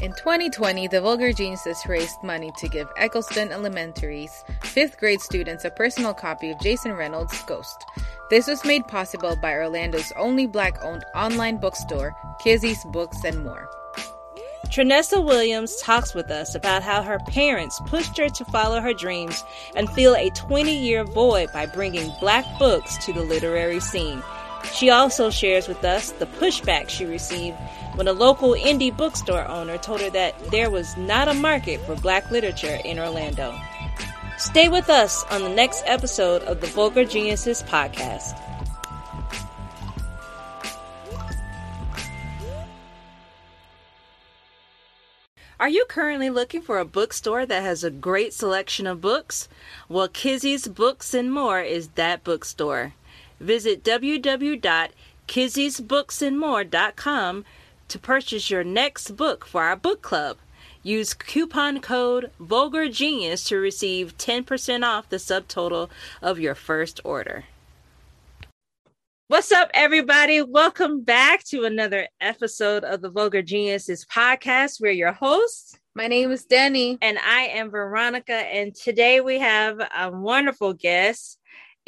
In 2020, the Vulgar Geniuses raised money to give Eccleston Elementary's fifth grade students a personal copy of Jason Reynolds' Ghost. This was made possible by Orlando's only black owned online bookstore, Kizzy's Books and More. Trinessa Williams talks with us about how her parents pushed her to follow her dreams and fill a 20 year void by bringing black books to the literary scene. She also shares with us the pushback she received when a local indie bookstore owner told her that there was not a market for black literature in Orlando. Stay with us on the next episode of the Vulgar Geniuses podcast. Are you currently looking for a bookstore that has a great selection of books? Well, Kizzy's Books and More is that bookstore. Visit www.kizzy'sbooksandmore.com to purchase your next book for our book club. Use coupon code Vulgar Genius to receive 10% off the subtotal of your first order. What's up, everybody? Welcome back to another episode of the Vulgar Geniuses podcast. We're your hosts. My name is Danny. And I am Veronica. And today we have a wonderful guest.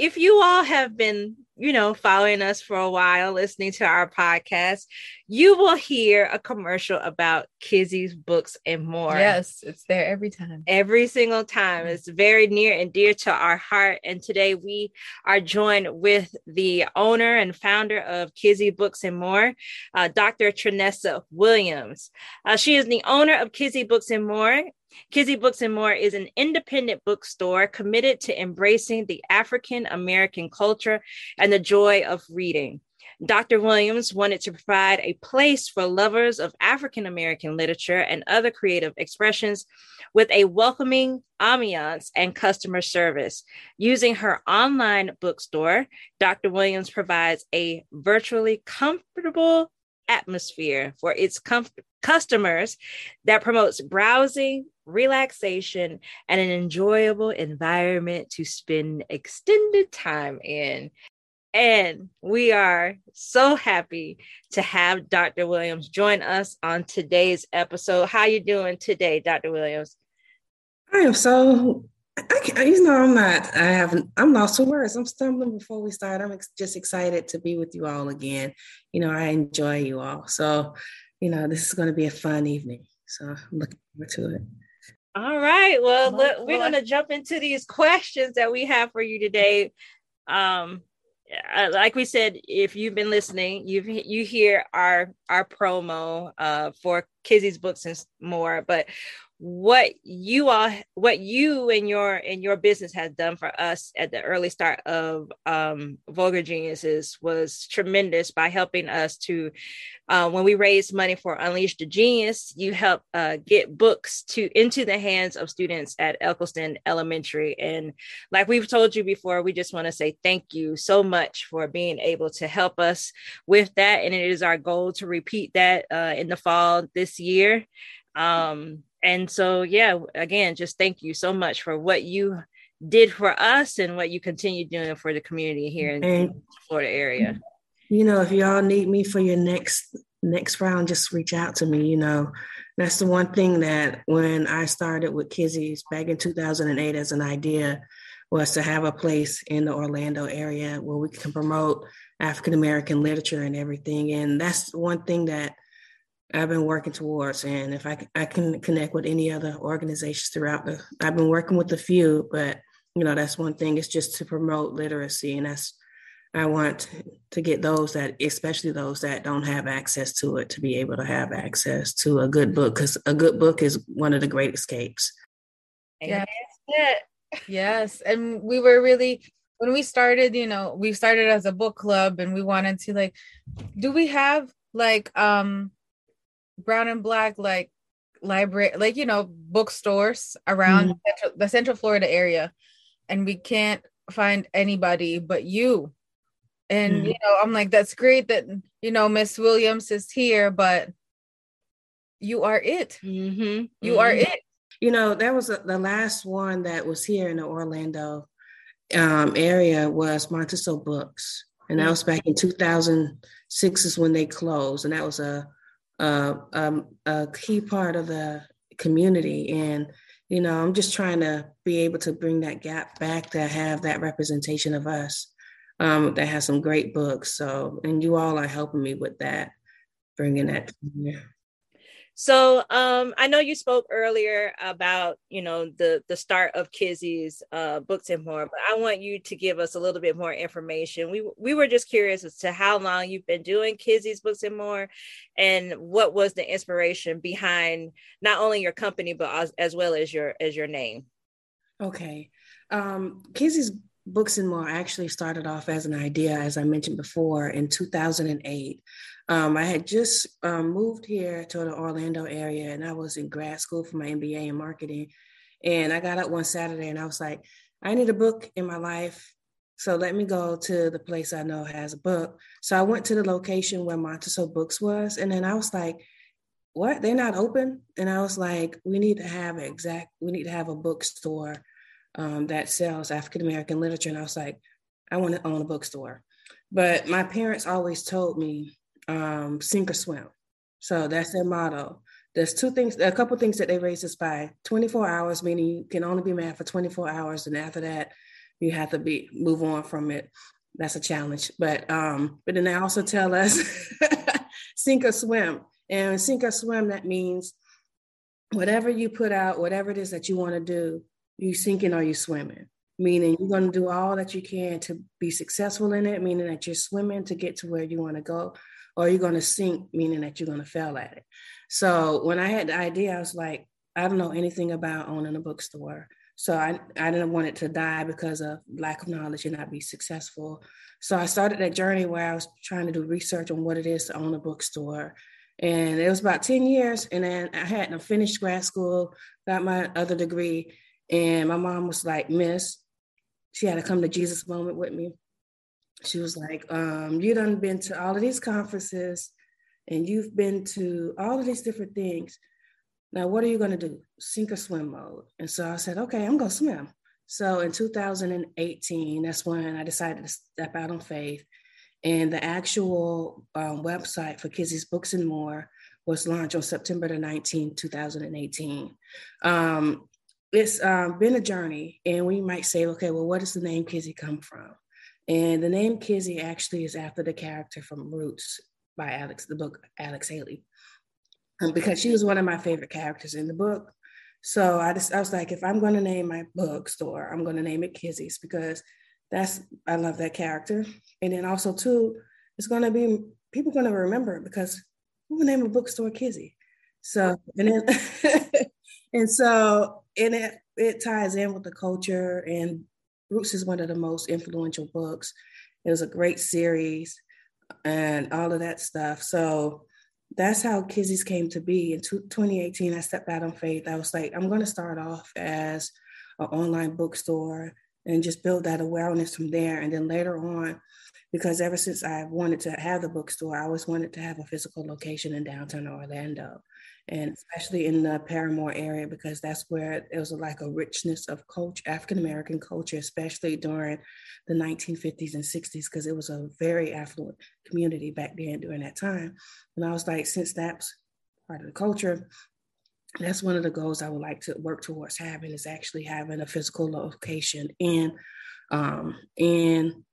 If you all have been you know, following us for a while, listening to our podcast, you will hear a commercial about Kizzy's books and more. Yes, it's there every time. Every single time. It's very near and dear to our heart. And today we are joined with the owner and founder of Kizzy Books and More, uh, Dr. Trinessa Williams. Uh, she is the owner of Kizzy Books and More Kizzy Books and More is an independent bookstore committed to embracing the African American culture and the joy of reading. Dr. Williams wanted to provide a place for lovers of African American literature and other creative expressions with a welcoming ambiance and customer service. Using her online bookstore, Dr. Williams provides a virtually comfortable atmosphere for its com- customers that promotes browsing, relaxation, and an enjoyable environment to spend extended time in. And we are so happy to have Dr. Williams join us on today's episode. How you doing today, Dr. Williams? I am so I can't, you know, I'm not, I haven't, I'm lost for words. I'm stumbling before we start. I'm ex- just excited to be with you all again. You know, I enjoy you all. So, you know, this is going to be a fun evening. So I'm looking forward to it. All right. Well, look, we're going to jump into these questions that we have for you today. Um, like we said, if you've been listening, you you hear our our promo uh, for Kizzy's books and more. But what you all what you and your and your business has done for us at the early start of um, vulgar geniuses was tremendous by helping us to uh, when we raised money for unleash the genius you help uh, get books to into the hands of students at eccleston elementary. And like we've told you before we just want to say thank you so much for being able to help us with that. And it is our goal to repeat that uh, in the fall this year. Um, and so yeah again just thank you so much for what you did for us and what you continue doing for the community here in and, the florida area. You know if y'all need me for your next next round just reach out to me you know. That's the one thing that when i started with kizzy's back in 2008 as an idea was to have a place in the orlando area where we can promote african american literature and everything. And that's one thing that I've been working towards. And if I, I can connect with any other organizations throughout the, I've been working with a few, but you know, that's one thing is just to promote literacy. And that's, I want to get those that, especially those that don't have access to it, to be able to have access to a good book because a good book is one of the great escapes. Yeah. yes. And we were really, when we started, you know, we started as a book club and we wanted to like, do we have like, um, brown and black like library like you know bookstores around mm-hmm. central, the central florida area and we can't find anybody but you and mm-hmm. you know i'm like that's great that you know miss williams is here but you are it mm-hmm. you are mm-hmm. it you know that was a, the last one that was here in the orlando um, area was montesol books and that mm. was back in 2006 is when they closed and that was a a key part of the community. And, you know, I'm just trying to be able to bring that gap back to have that representation of us um, that has some great books. So, and you all are helping me with that, bringing that. So um, I know you spoke earlier about you know the the start of Kizzy's uh, books and more, but I want you to give us a little bit more information. We we were just curious as to how long you've been doing Kizzy's books and more, and what was the inspiration behind not only your company but as, as well as your as your name. Okay, um, Kizzy's books and more actually started off as an idea, as I mentioned before, in 2008. Um, I had just um, moved here to the Orlando area and I was in grad school for my MBA in marketing. And I got up one Saturday and I was like, I need a book in my life. So let me go to the place I know has a book. So I went to the location where Montessori Books was. And then I was like, what? They're not open? And I was like, we need to have an exact, we need to have a bookstore um, that sells African American literature. And I was like, I want to own a bookstore. But my parents always told me um, sink or swim. So that's their motto. There's two things, a couple things that they raise us by 24 hours, meaning you can only be mad for 24 hours. And after that, you have to be move on from it. That's a challenge. But um, but then they also tell us sink or swim. And sink or swim, that means whatever you put out, whatever it is that you want to do, you sinking or you swimming meaning you're going to do all that you can to be successful in it, meaning that you're swimming to get to where you want to go, or you're going to sink, meaning that you're going to fail at it. So when I had the idea, I was like, I don't know anything about owning a bookstore. So I, I didn't want it to die because of lack of knowledge and not be successful. So I started that journey where I was trying to do research on what it is to own a bookstore. And it was about 10 years. And then I hadn't finished grad school, got my other degree. And my mom was like, Miss, she had to come to Jesus moment with me she was like, um, you done been to all of these conferences and you've been to all of these different things. Now, what are you going to do? Sink or swim mode. And so I said, okay, I'm going to swim. So in 2018, that's when I decided to step out on faith. And the actual um, website for Kizzy's Books and More was launched on September the 19th, 2018. Um, it's um, been a journey, and we might say, okay, well, what does the name Kizzy come from? And the name Kizzy actually is after the character from Roots by Alex, the book Alex Haley, um, because she was one of my favorite characters in the book. So I just I was like, if I'm going to name my bookstore, I'm going to name it Kizzy's because that's I love that character. And then also too, it's going to be people going to remember it because who would name a bookstore Kizzy? So and then and so and it it ties in with the culture and Roots is one of the most influential books. It was a great series and all of that stuff. So that's how Kizzy's came to be. In 2018, I stepped out on faith. I was like, I'm going to start off as an online bookstore and just build that awareness from there. And then later on, because ever since I wanted to have the bookstore, I always wanted to have a physical location in downtown Orlando and especially in the Parramore area because that's where it was like a richness of culture, African American culture, especially during the 1950s and 60s, because it was a very affluent community back then during that time. And I was like, since that's part of the culture, that's one of the goals I would like to work towards having is actually having a physical location in um, in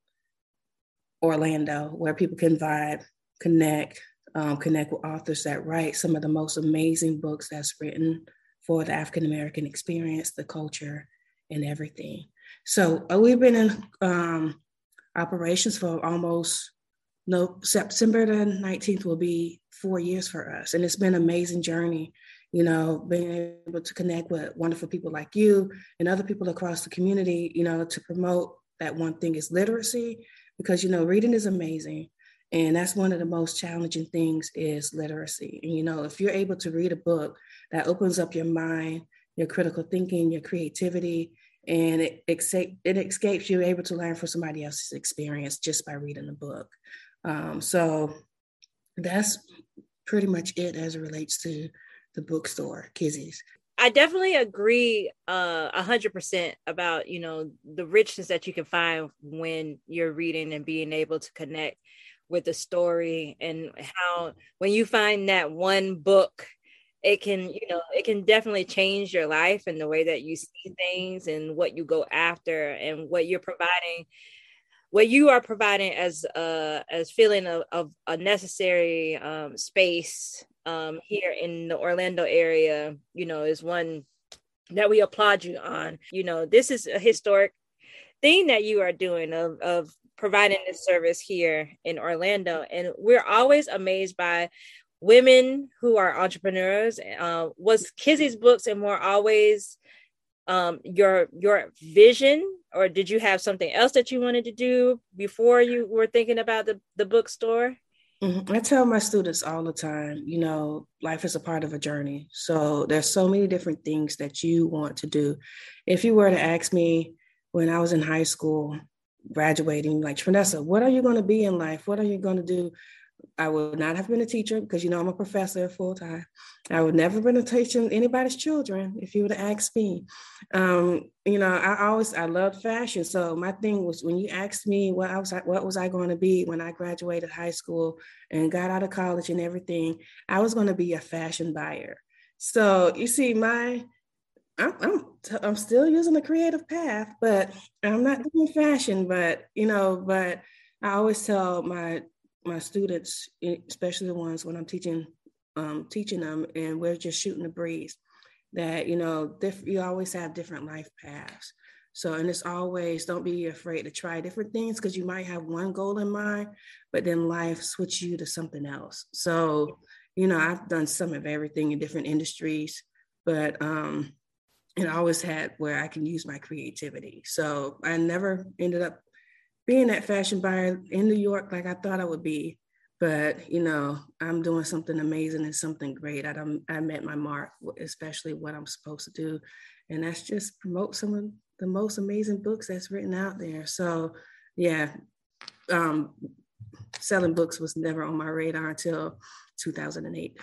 Orlando where people can vibe, connect, um, connect with authors that write some of the most amazing books that's written for the African American experience, the culture, and everything. So uh, we've been in um, operations for almost no September the 19th will be four years for us. And it's been an amazing journey, you know, being able to connect with wonderful people like you and other people across the community, you know, to promote that one thing is literacy, because, you know, reading is amazing and that's one of the most challenging things is literacy. And you know if you're able to read a book that opens up your mind your critical thinking your creativity and it, it, escapes you able to learn from somebody else's experience just by reading a book. Um, so that's pretty much it as it relates to the bookstore kizzy's. I definitely agree uh, a hundred percent about you know the richness that you can find when you're reading and being able to connect with the story and how when you find that one book it can you know it can definitely change your life and the way that you see things and what you go after and what you're providing what you are providing as a as feeling of, of a necessary um space um here in the orlando area you know is one that we applaud you on. You know this is a historic thing that you are doing of of providing this service here in Orlando. And we're always amazed by women who are entrepreneurs. Uh, was Kizzy's books and more always um, your your vision, or did you have something else that you wanted to do before you were thinking about the the bookstore? Mm-hmm. I tell my students all the time, you know, life is a part of a journey. So there's so many different things that you want to do. If you were to ask me when I was in high school, graduating, like Trinessa, what are you going to be in life? What are you going to do? I would not have been a teacher because you know I'm a professor full time. I would never been a teaching anybody's children if you would have asked me. Um, you know, I always I loved fashion. So my thing was when you asked me what I was what was I going to be when I graduated high school and got out of college and everything, I was going to be a fashion buyer. So you see, my I'm I'm still using the creative path, but I'm not doing fashion. But you know, but I always tell my my students, especially the ones when I'm teaching um, teaching them, and we're just shooting the breeze, that you know, diff- you always have different life paths. So, and it's always don't be afraid to try different things because you might have one goal in mind, but then life switch you to something else. So, you know, I've done some of everything in different industries, but um, and I always had where I can use my creativity. So I never ended up being that fashion buyer in New York like I thought I would be. But you know, I'm doing something amazing and something great. I I met my mark, especially what I'm supposed to do, and that's just promote some of the most amazing books that's written out there. So, yeah, um, selling books was never on my radar until 2008.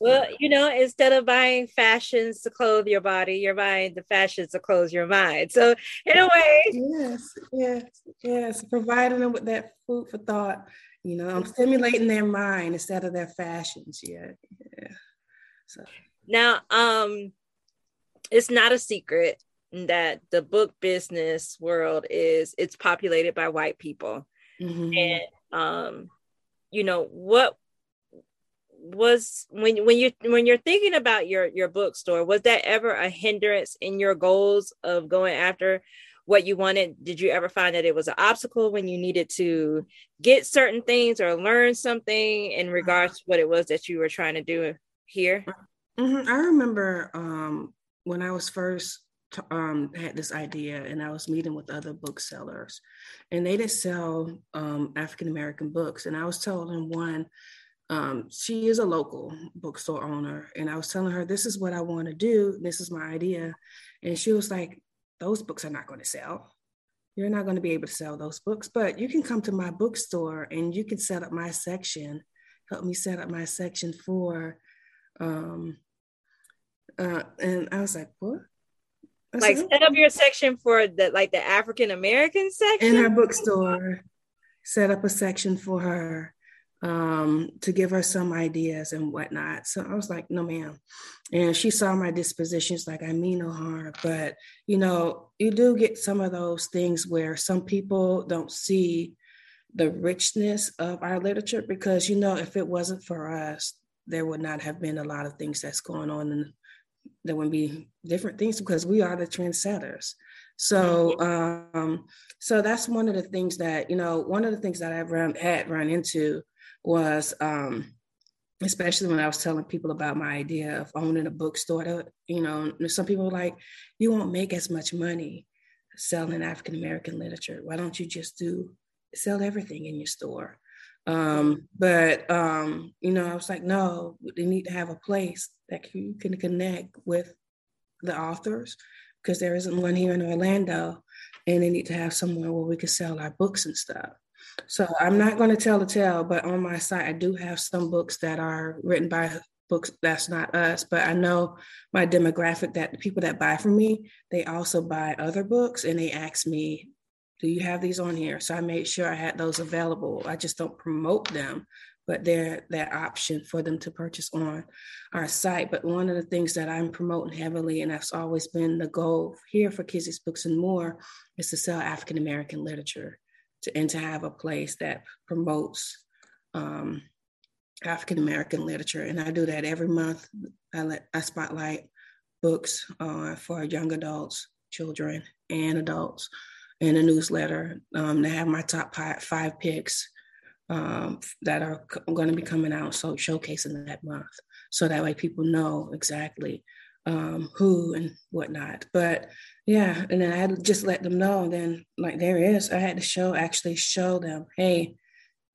Well, you know, instead of buying fashions to clothe your body, you're buying the fashions to clothe your mind. So, in a way, yes, yes, yes, providing them with that food for thought. You know, I'm stimulating their mind instead of their fashions. Yeah, yeah. So now, um, it's not a secret that the book business world is it's populated by white people, mm-hmm. and um, you know what was when when you when you're thinking about your your bookstore was that ever a hindrance in your goals of going after what you wanted did you ever find that it was an obstacle when you needed to get certain things or learn something in regards to what it was that you were trying to do here mm-hmm. i remember um, when i was first um, had this idea and I was meeting with other booksellers and they did sell um, African American books. And I was telling one um, she is a local bookstore owner. And I was telling her, this is what I want to do. This is my idea. And she was like, those books are not going to sell. You're not going to be able to sell those books, but you can come to my bookstore and you can set up my section, help me set up my section for, um, uh, and I was like, what? I like said, set up your section for the like the African American section in her bookstore. Set up a section for her um, to give her some ideas and whatnot. So I was like, no, ma'am. And she saw my dispositions like I mean no harm. But, you know, you do get some of those things where some people don't see the richness of our literature because, you know, if it wasn't for us, there would not have been a lot of things that's going on and there would be different things because we are the trendsetters. So, um, so that's one of the things that you know. One of the things that I've run, had run into was um, especially when I was telling people about my idea of owning a bookstore. To, you know, some people were like, "You won't make as much money selling African American literature. Why don't you just do sell everything in your store?" Um, but um, you know, I was like, "No, they need to have a place that you can connect with the authors." Because there isn't one here in Orlando, and they need to have somewhere where we can sell our books and stuff. So I'm not going to tell the tale, but on my site, I do have some books that are written by books that's not us, but I know my demographic that the people that buy from me, they also buy other books and they ask me do you have these on here? So I made sure I had those available. I just don't promote them, but they're that option for them to purchase on our site. But one of the things that I'm promoting heavily, and that's always been the goal here for Kizzy's Books and More, is to sell African American literature to, and to have a place that promotes um, African American literature. And I do that every month. I let I spotlight books uh, for young adults, children, and adults in a newsletter. Um, to have my top five picks um, that are going to be coming out, so showcasing that month, so that way people know exactly um, who and whatnot. But yeah, and then I had to just let them know. Then like there is, I had to show actually show them, hey,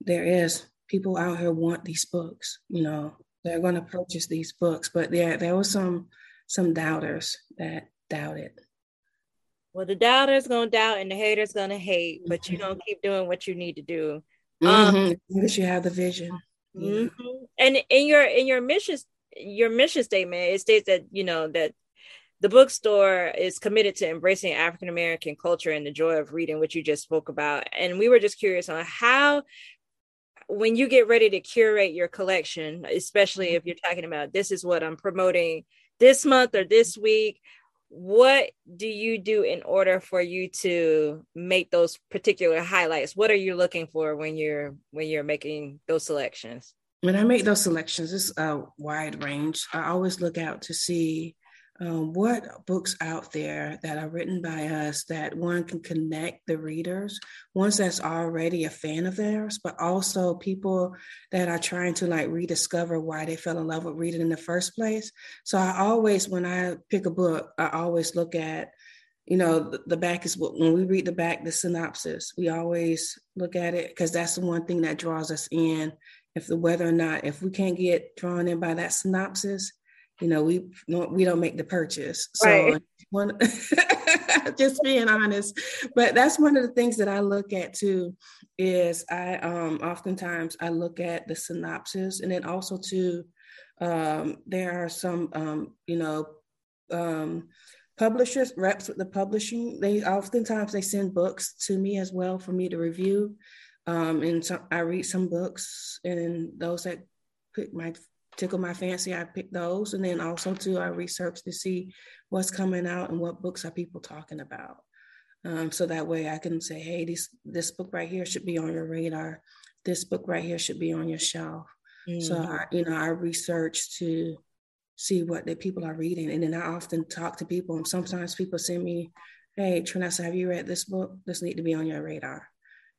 there is people out here want these books. You know, they're going to purchase these books. But there there was some some doubters that doubted. Well, the doubters gonna doubt and the haters gonna hate, but you gonna keep doing what you need to do. Mm-hmm. Um, because you have the vision. Mm-hmm. And in your in your mission your mission statement, it states that you know that the bookstore is committed to embracing African American culture and the joy of reading, which you just spoke about. And we were just curious on how, when you get ready to curate your collection, especially if mm-hmm. you're talking about this is what I'm promoting this month or this week, what do you do in order for you to make those particular highlights? What are you looking for when you're when you're making those selections? When i make those selections it's a wide range. I always look out to see um, what books out there that are written by us that one can connect the readers, ones that's already a fan of theirs, but also people that are trying to like rediscover why they fell in love with reading in the first place. So I always, when I pick a book, I always look at, you know, the, the back is what when we read the back, the synopsis, we always look at it because that's the one thing that draws us in. If the whether or not, if we can't get drawn in by that synopsis, you know, we don't we don't make the purchase. So right. one just being honest. But that's one of the things that I look at too, is I um oftentimes I look at the synopsis and then also too um there are some um, you know, um publishers reps with the publishing they oftentimes they send books to me as well for me to review um and so i read some books and those that pick my tickle my fancy, I pick those. And then also too, I research to see what's coming out and what books are people talking about. Um, so that way I can say, hey, this this book right here should be on your radar. This book right here should be on your shelf. Mm-hmm. So I, you know, I research to see what the people are reading. And then I often talk to people and sometimes people send me, hey, Trinessa, have you read this book? This need to be on your radar.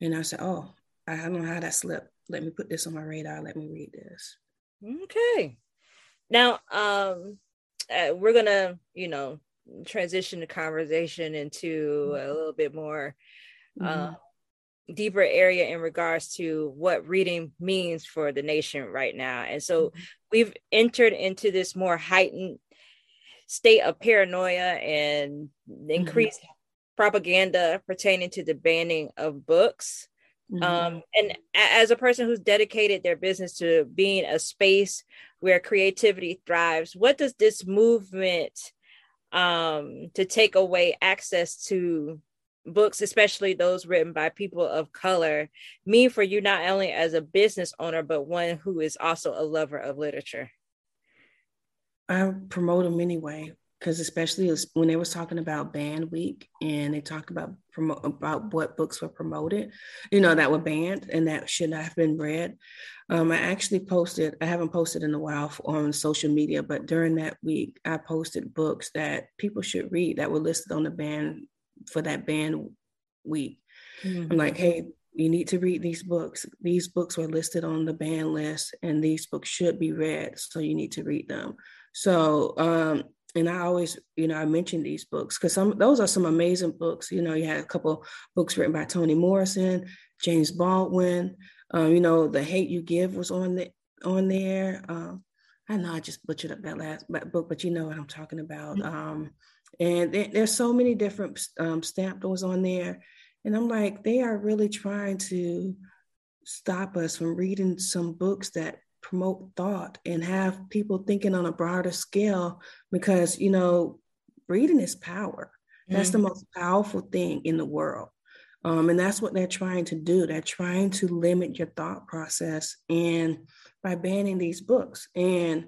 And I say, oh, I don't know how that slipped. Let me put this on my radar. Let me read this. Okay. Now, um, uh, we're gonna, you know, transition the conversation into a little bit more uh, mm-hmm. deeper area in regards to what reading means for the nation right now. And so mm-hmm. we've entered into this more heightened state of paranoia and increased mm-hmm. propaganda pertaining to the banning of books. Mm-hmm. Um, and as a person who's dedicated their business to being a space where creativity thrives, what does this movement um, to take away access to books, especially those written by people of color, mean for you not only as a business owner, but one who is also a lover of literature? I promote them anyway because especially when they was talking about banned week and they talked about promote about what books were promoted you know that were banned and that should not have been read um, i actually posted i haven't posted in a while on social media but during that week i posted books that people should read that were listed on the ban for that ban week mm-hmm. i'm like hey you need to read these books. These books were listed on the ban list, and these books should be read. So you need to read them. So um, and I always, you know, I mention these books because some those are some amazing books. You know, you had a couple books written by Toni Morrison, James Baldwin. Um, you know, The Hate You Give was on the on there. Um, I know I just butchered up that last book, but you know what I'm talking about. Mm-hmm. Um, and there, there's so many different um, stamped ones on there, and I'm like, they are really trying to stop us from reading some books that promote thought and have people thinking on a broader scale because you know reading is power that's mm-hmm. the most powerful thing in the world Um, and that's what they're trying to do. They're trying to limit your thought process and by banning these books. And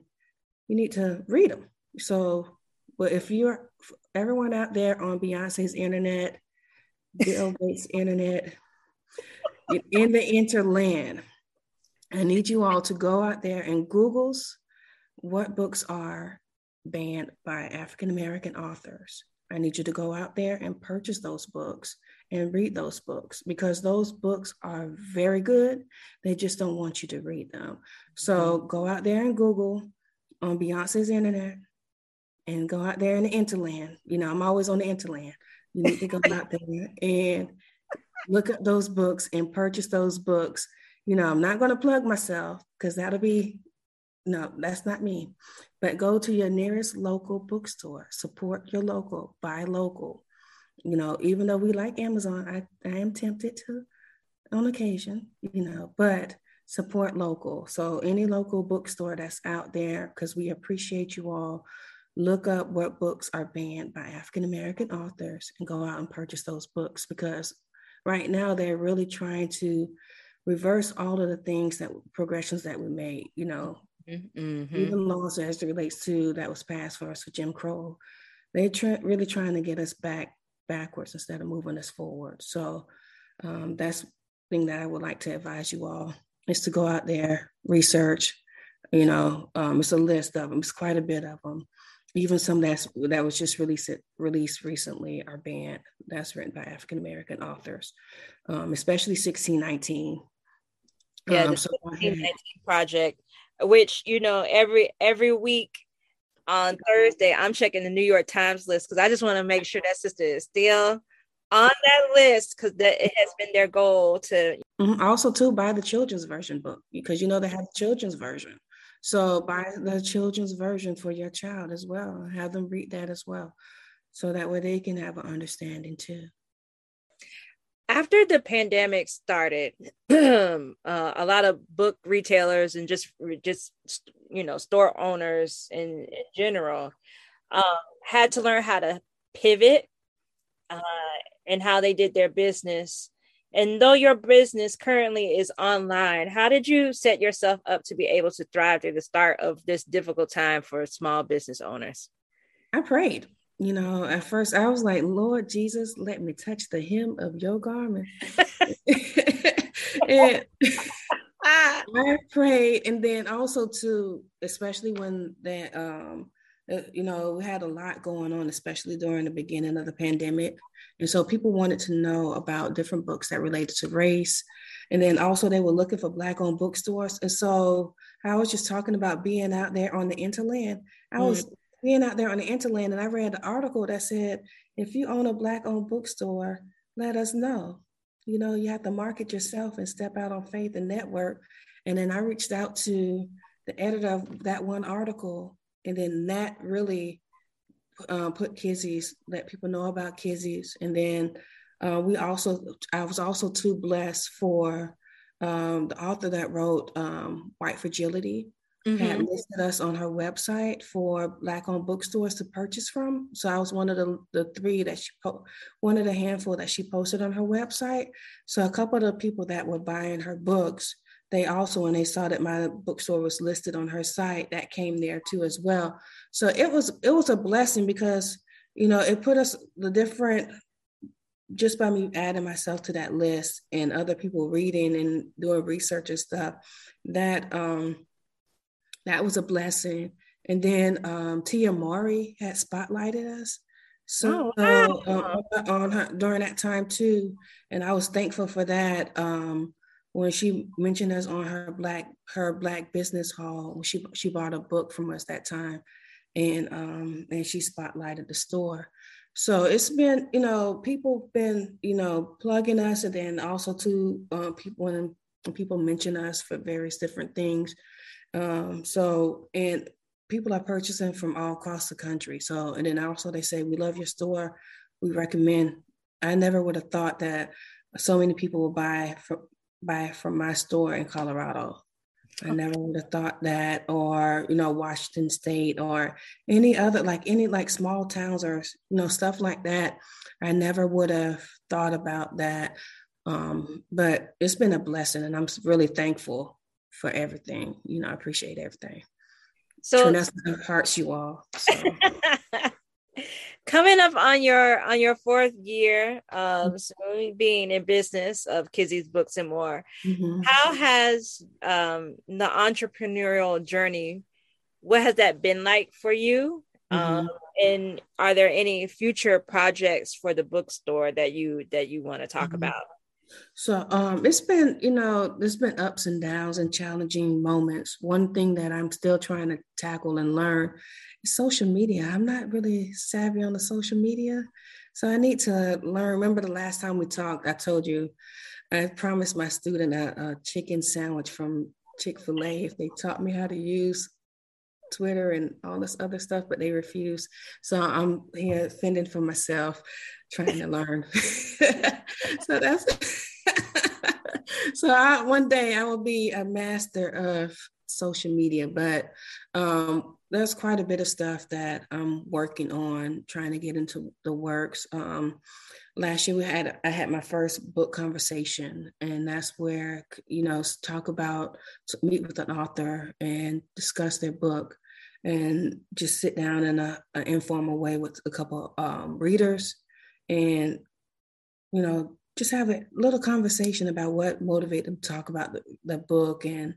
you need to read them. So, but if you're everyone out there on Beyonce's internet, Bill Gates' internet, in the interland, I need you all to go out there and Google's what books are banned by African American authors. I need you to go out there and purchase those books and read those books because those books are very good. They just don't want you to read them. So mm-hmm. go out there and Google on Beyonce's internet and go out there in the interland. You know, I'm always on the interland. You need to go out there and look at those books and purchase those books. You know, I'm not going to plug myself because that'll be no, that's not me. But go to your nearest local bookstore, support your local, buy local. You know, even though we like Amazon, I, I am tempted to on occasion, you know, but support local. So any local bookstore that's out there, because we appreciate you all, look up what books are banned by African American authors and go out and purchase those books because right now they're really trying to reverse all of the things that progressions that we made, you know, Mm-hmm. Even laws as it relates to that was passed for us for Jim Crow, they're tra- really trying to get us back backwards instead of moving us forward. So um, that's thing that I would like to advise you all is to go out there, research. You know, um, it's a list of them. It's quite a bit of them. Even some that's that was just released released recently are banned. That's written by African American authors, um, especially 1619. Yeah, um, the so 1619 project which you know every every week on Thursday I'm checking the New York Times list because I just want to make sure that sister is still on that list because that it has been their goal to mm-hmm. also to buy the children's version book because you know they have the children's version. So buy the children's version for your child as well. Have them read that as well. So that way they can have an understanding too after the pandemic started, uh, a lot of book retailers and just just you know store owners in, in general uh, had to learn how to pivot uh, and how they did their business. And though your business currently is online, how did you set yourself up to be able to thrive through the start of this difficult time for small business owners? I prayed you know, at first I was like, Lord Jesus, let me touch the hem of your garment. and I prayed, and then also too, especially when that um uh, you know, we had a lot going on, especially during the beginning of the pandemic. And so people wanted to know about different books that related to race. And then also they were looking for Black owned bookstores. And so I was just talking about being out there on the interland. I was mm being out there on the interland, and I read an article that said, if you own a Black owned bookstore, let us know. You know, you have to market yourself and step out on faith and network. And then I reached out to the editor of that one article, and then that really uh, put Kizzy's, let people know about Kizzy's. And then uh, we also, I was also too blessed for um, the author that wrote um, White Fragility mm-hmm. had listed us on her website for black owned bookstores to purchase from. So I was one of the, the three that she po- one of the handful that she posted on her website. So a couple of the people that were buying her books, they also when they saw that my bookstore was listed on her site, that came there too as well. So it was it was a blessing because you know it put us the different just by me adding myself to that list and other people reading and doing research and stuff that um that was a blessing. And then um, Tia Mowry had spotlighted us. So oh, wow. uh, on her during that time too, and I was thankful for that. Um, when she mentioned us on her black her black business hall, she she bought a book from us that time, and um, and she spotlighted the store. So it's been you know people been you know plugging us, and then also to uh, people and people mention us for various different things. Um, so, and people are purchasing from all across the country. So, and then also they say, we love your store. We recommend. I never would have thought that so many people will buy from buy from my store in Colorado. I never would have thought that, or you know, Washington State, or any other like any like small towns or you know stuff like that. I never would have thought about that. Um, but it's been a blessing, and I'm really thankful for everything. You know, I appreciate everything. So that's hearts you all. So. coming up on your on your fourth year of mm-hmm. being in business of Kizzy's Books and More, mm-hmm. how has um, the entrepreneurial journey? What has that been like for you? Mm-hmm. Um, and are there any future projects for the bookstore that you that you want to talk mm-hmm. about? So um, it's been, you know, there's been ups and downs and challenging moments. One thing that I'm still trying to tackle and learn is social media. I'm not really savvy on the social media. So I need to learn. Remember the last time we talked, I told you I promised my student a, a chicken sandwich from Chick fil A if they taught me how to use Twitter and all this other stuff, but they refuse. So I'm here fending for myself, trying to learn. so that's so I, one day I will be a master of social media, but um, there's quite a bit of stuff that I'm working on, trying to get into the works. Um, last year we had I had my first book conversation, and that's where you know talk about meet with an author and discuss their book, and just sit down in a, an informal way with a couple um, readers, and you know just have a little conversation about what motivated them to talk about the, the book and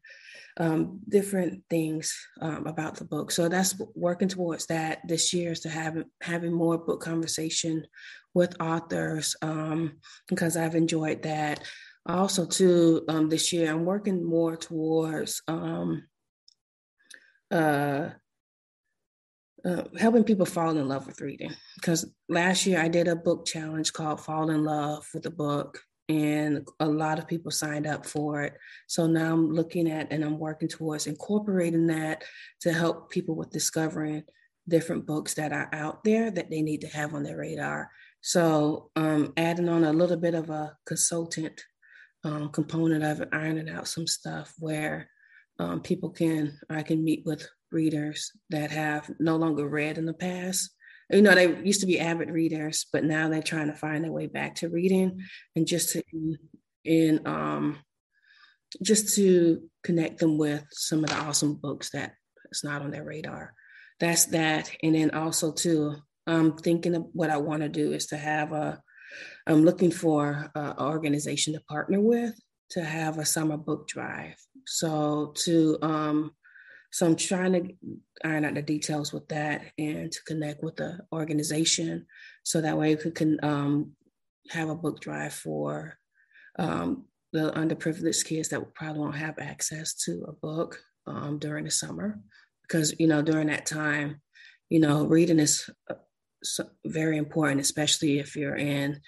um, different things um, about the book. So that's working towards that this year is to have having more book conversation with authors um, because I've enjoyed that. Also, too, um, this year I'm working more towards um, uh, uh, helping people fall in love with reading. Because last year I did a book challenge called Fall in Love with a Book, and a lot of people signed up for it. So now I'm looking at and I'm working towards incorporating that to help people with discovering different books that are out there that they need to have on their radar. So um, adding on a little bit of a consultant um, component of ironing out some stuff where um, people can I can meet with readers that have no longer read in the past. You know, they used to be avid readers, but now they're trying to find their way back to reading and just to in um just to connect them with some of the awesome books that it's not on their radar. That's that. And then also too, I'm thinking of what I want to do is to have a I'm looking for an organization to partner with to have a summer book drive. So to um so I'm trying to iron out the details with that and to connect with the organization. So that way we can um, have a book drive for um, the underprivileged kids that probably won't have access to a book um, during the summer. Because you know during that time you know reading is uh, very important especially if you're in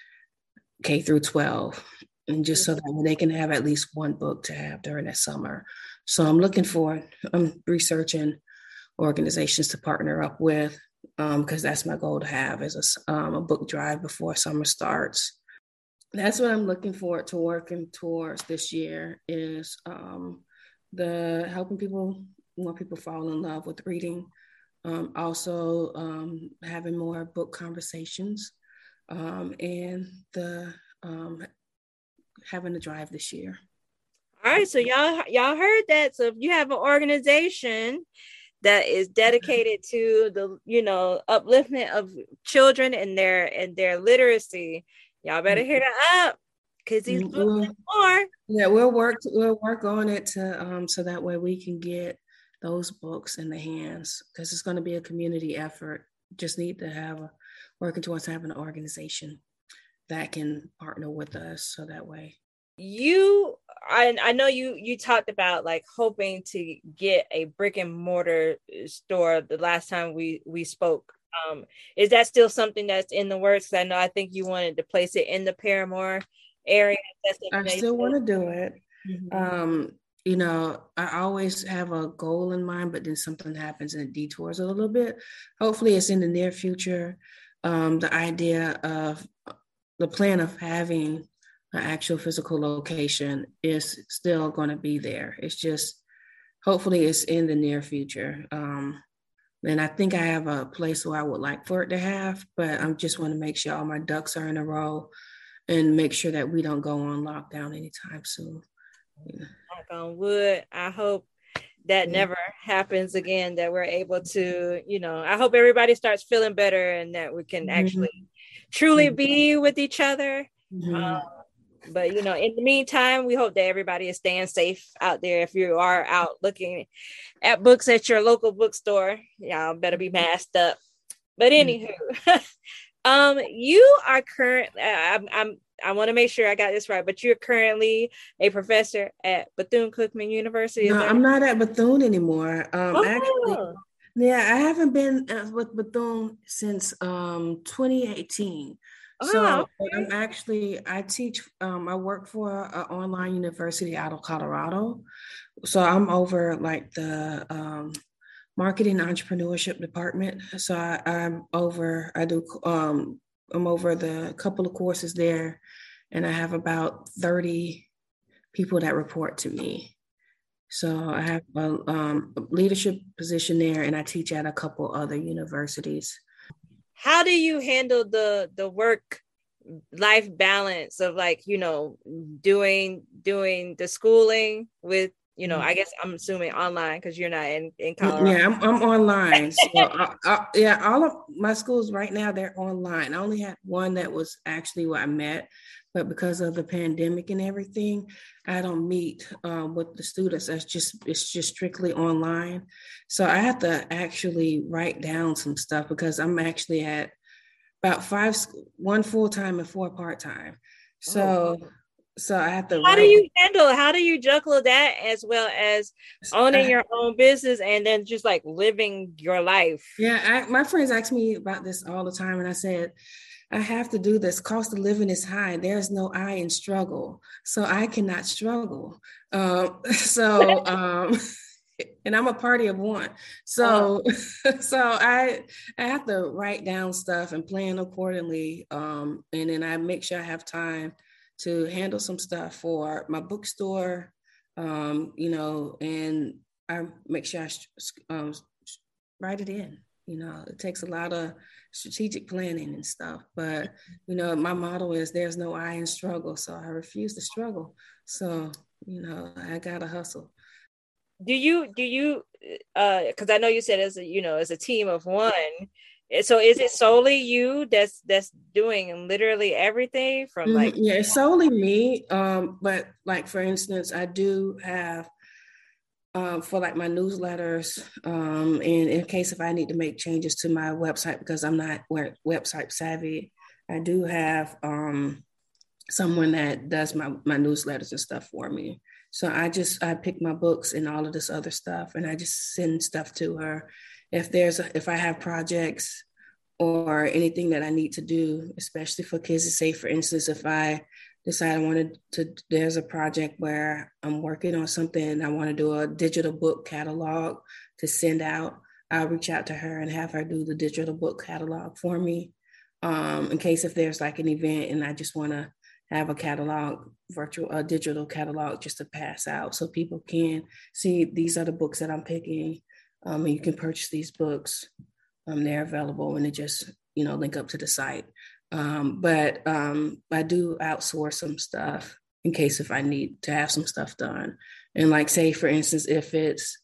k through 12 and just so that they can have at least one book to have during that summer so I'm looking for, I'm researching organizations to partner up with because um, that's my goal to have is a, um, a book drive before summer starts. That's what I'm looking forward to working towards this year is um, the helping people, more people fall in love with reading. Um, also um, having more book conversations um, and the having a drive this year. All right, so y'all y'all heard that. So if you have an organization that is dedicated to the you know upliftment of children and their and their literacy, y'all better hear that up because these books more. Yeah, we'll work we'll work on it to um so that way we can get those books in the hands because it's going to be a community effort. Just need to have a working towards having an organization that can partner with us so that way you I, I know you you talked about like hoping to get a brick and mortar store the last time we we spoke. Um is that still something that's in the works? I know i think you wanted to place it in the parramore area. I still want to do it. Mm-hmm. um you know i always have a goal in mind but then something happens and it detours a little bit. Hopefully it's in the near future. Um the idea of the plan of having an actual physical location is still going to be there. It's just hopefully it's in the near future. Um, and I think I have a place where I would like for it to have, but I just want to make sure all my ducks are in a row and make sure that we don't go on lockdown anytime soon. Knock on wood. I hope that yeah. never happens again, that we're able to, you know, I hope everybody starts feeling better and that we can mm-hmm. actually truly mm-hmm. be with each other. Mm-hmm. Um, but you know, in the meantime, we hope that everybody is staying safe out there. If you are out looking at books at your local bookstore, y'all better be masked up. But mm. anywho, um, you are current. Uh, I'm, I'm I want to make sure I got this right, but you're currently a professor at Bethune Cookman University. No, I'm not at Bethune anymore. Um, oh. actually, yeah, I haven't been with Bethune since um 2018. Oh, so okay. I'm actually I teach um, I work for an online university out of Colorado. So I'm over like the um, marketing entrepreneurship department. So I, am over I do um, I'm over the couple of courses there, and I have about 30 people that report to me. So I have a, um, a leadership position there, and I teach at a couple other universities how do you handle the the work life balance of like you know doing doing the schooling with you know, I mm-hmm. guess I'm assuming online because you're not in, in Colorado. Yeah, I'm, I'm online. So I, I, yeah, all of my schools right now they're online. I only had one that was actually where I met, but because of the pandemic and everything, I don't meet um, with the students. That's just it's just strictly online. So I have to actually write down some stuff because I'm actually at about five, one full time and four part time. So. Oh so I have to. How do you handle? How do you juggle that as well as owning your own business and then just like living your life? Yeah, I, my friends ask me about this all the time, and I said, I have to do this. Cost of living is high. There's no I in struggle, so I cannot struggle. Um, so. Um, and I'm a party of one. So uh-huh. so I I have to write down stuff and plan accordingly. Um, and then I make sure I have time to handle some stuff for my bookstore, um, you know, and I make sure I um, write it in. You know, it takes a lot of strategic planning and stuff. But you know, my motto is "There's no I in struggle," so I refuse to struggle. So you know, I gotta hustle. Do you do you? Uh Because I know you said as a you know as a team of one so is it solely you that's that's doing literally everything from mm-hmm. like yeah it's solely me um but like for instance i do have um, for like my newsletters um, and in case if i need to make changes to my website because i'm not website savvy i do have um, someone that does my, my newsletters and stuff for me. So i just i pick my books and all of this other stuff and i just send stuff to her. If there's a, if I have projects or anything that I need to do, especially for kids to say, for instance, if I decide I wanted to, there's a project where I'm working on something I want to do a digital book catalog to send out, I'll reach out to her and have her do the digital book catalog for me. Um, in case if there's like an event and I just want to have a catalog, virtual, a digital catalog just to pass out so people can see these are the books that I'm picking um, and you can purchase these books. Um, they're available and they just, you know, link up to the site. Um, but um, I do outsource some stuff in case if I need to have some stuff done. And like say, for instance, if it's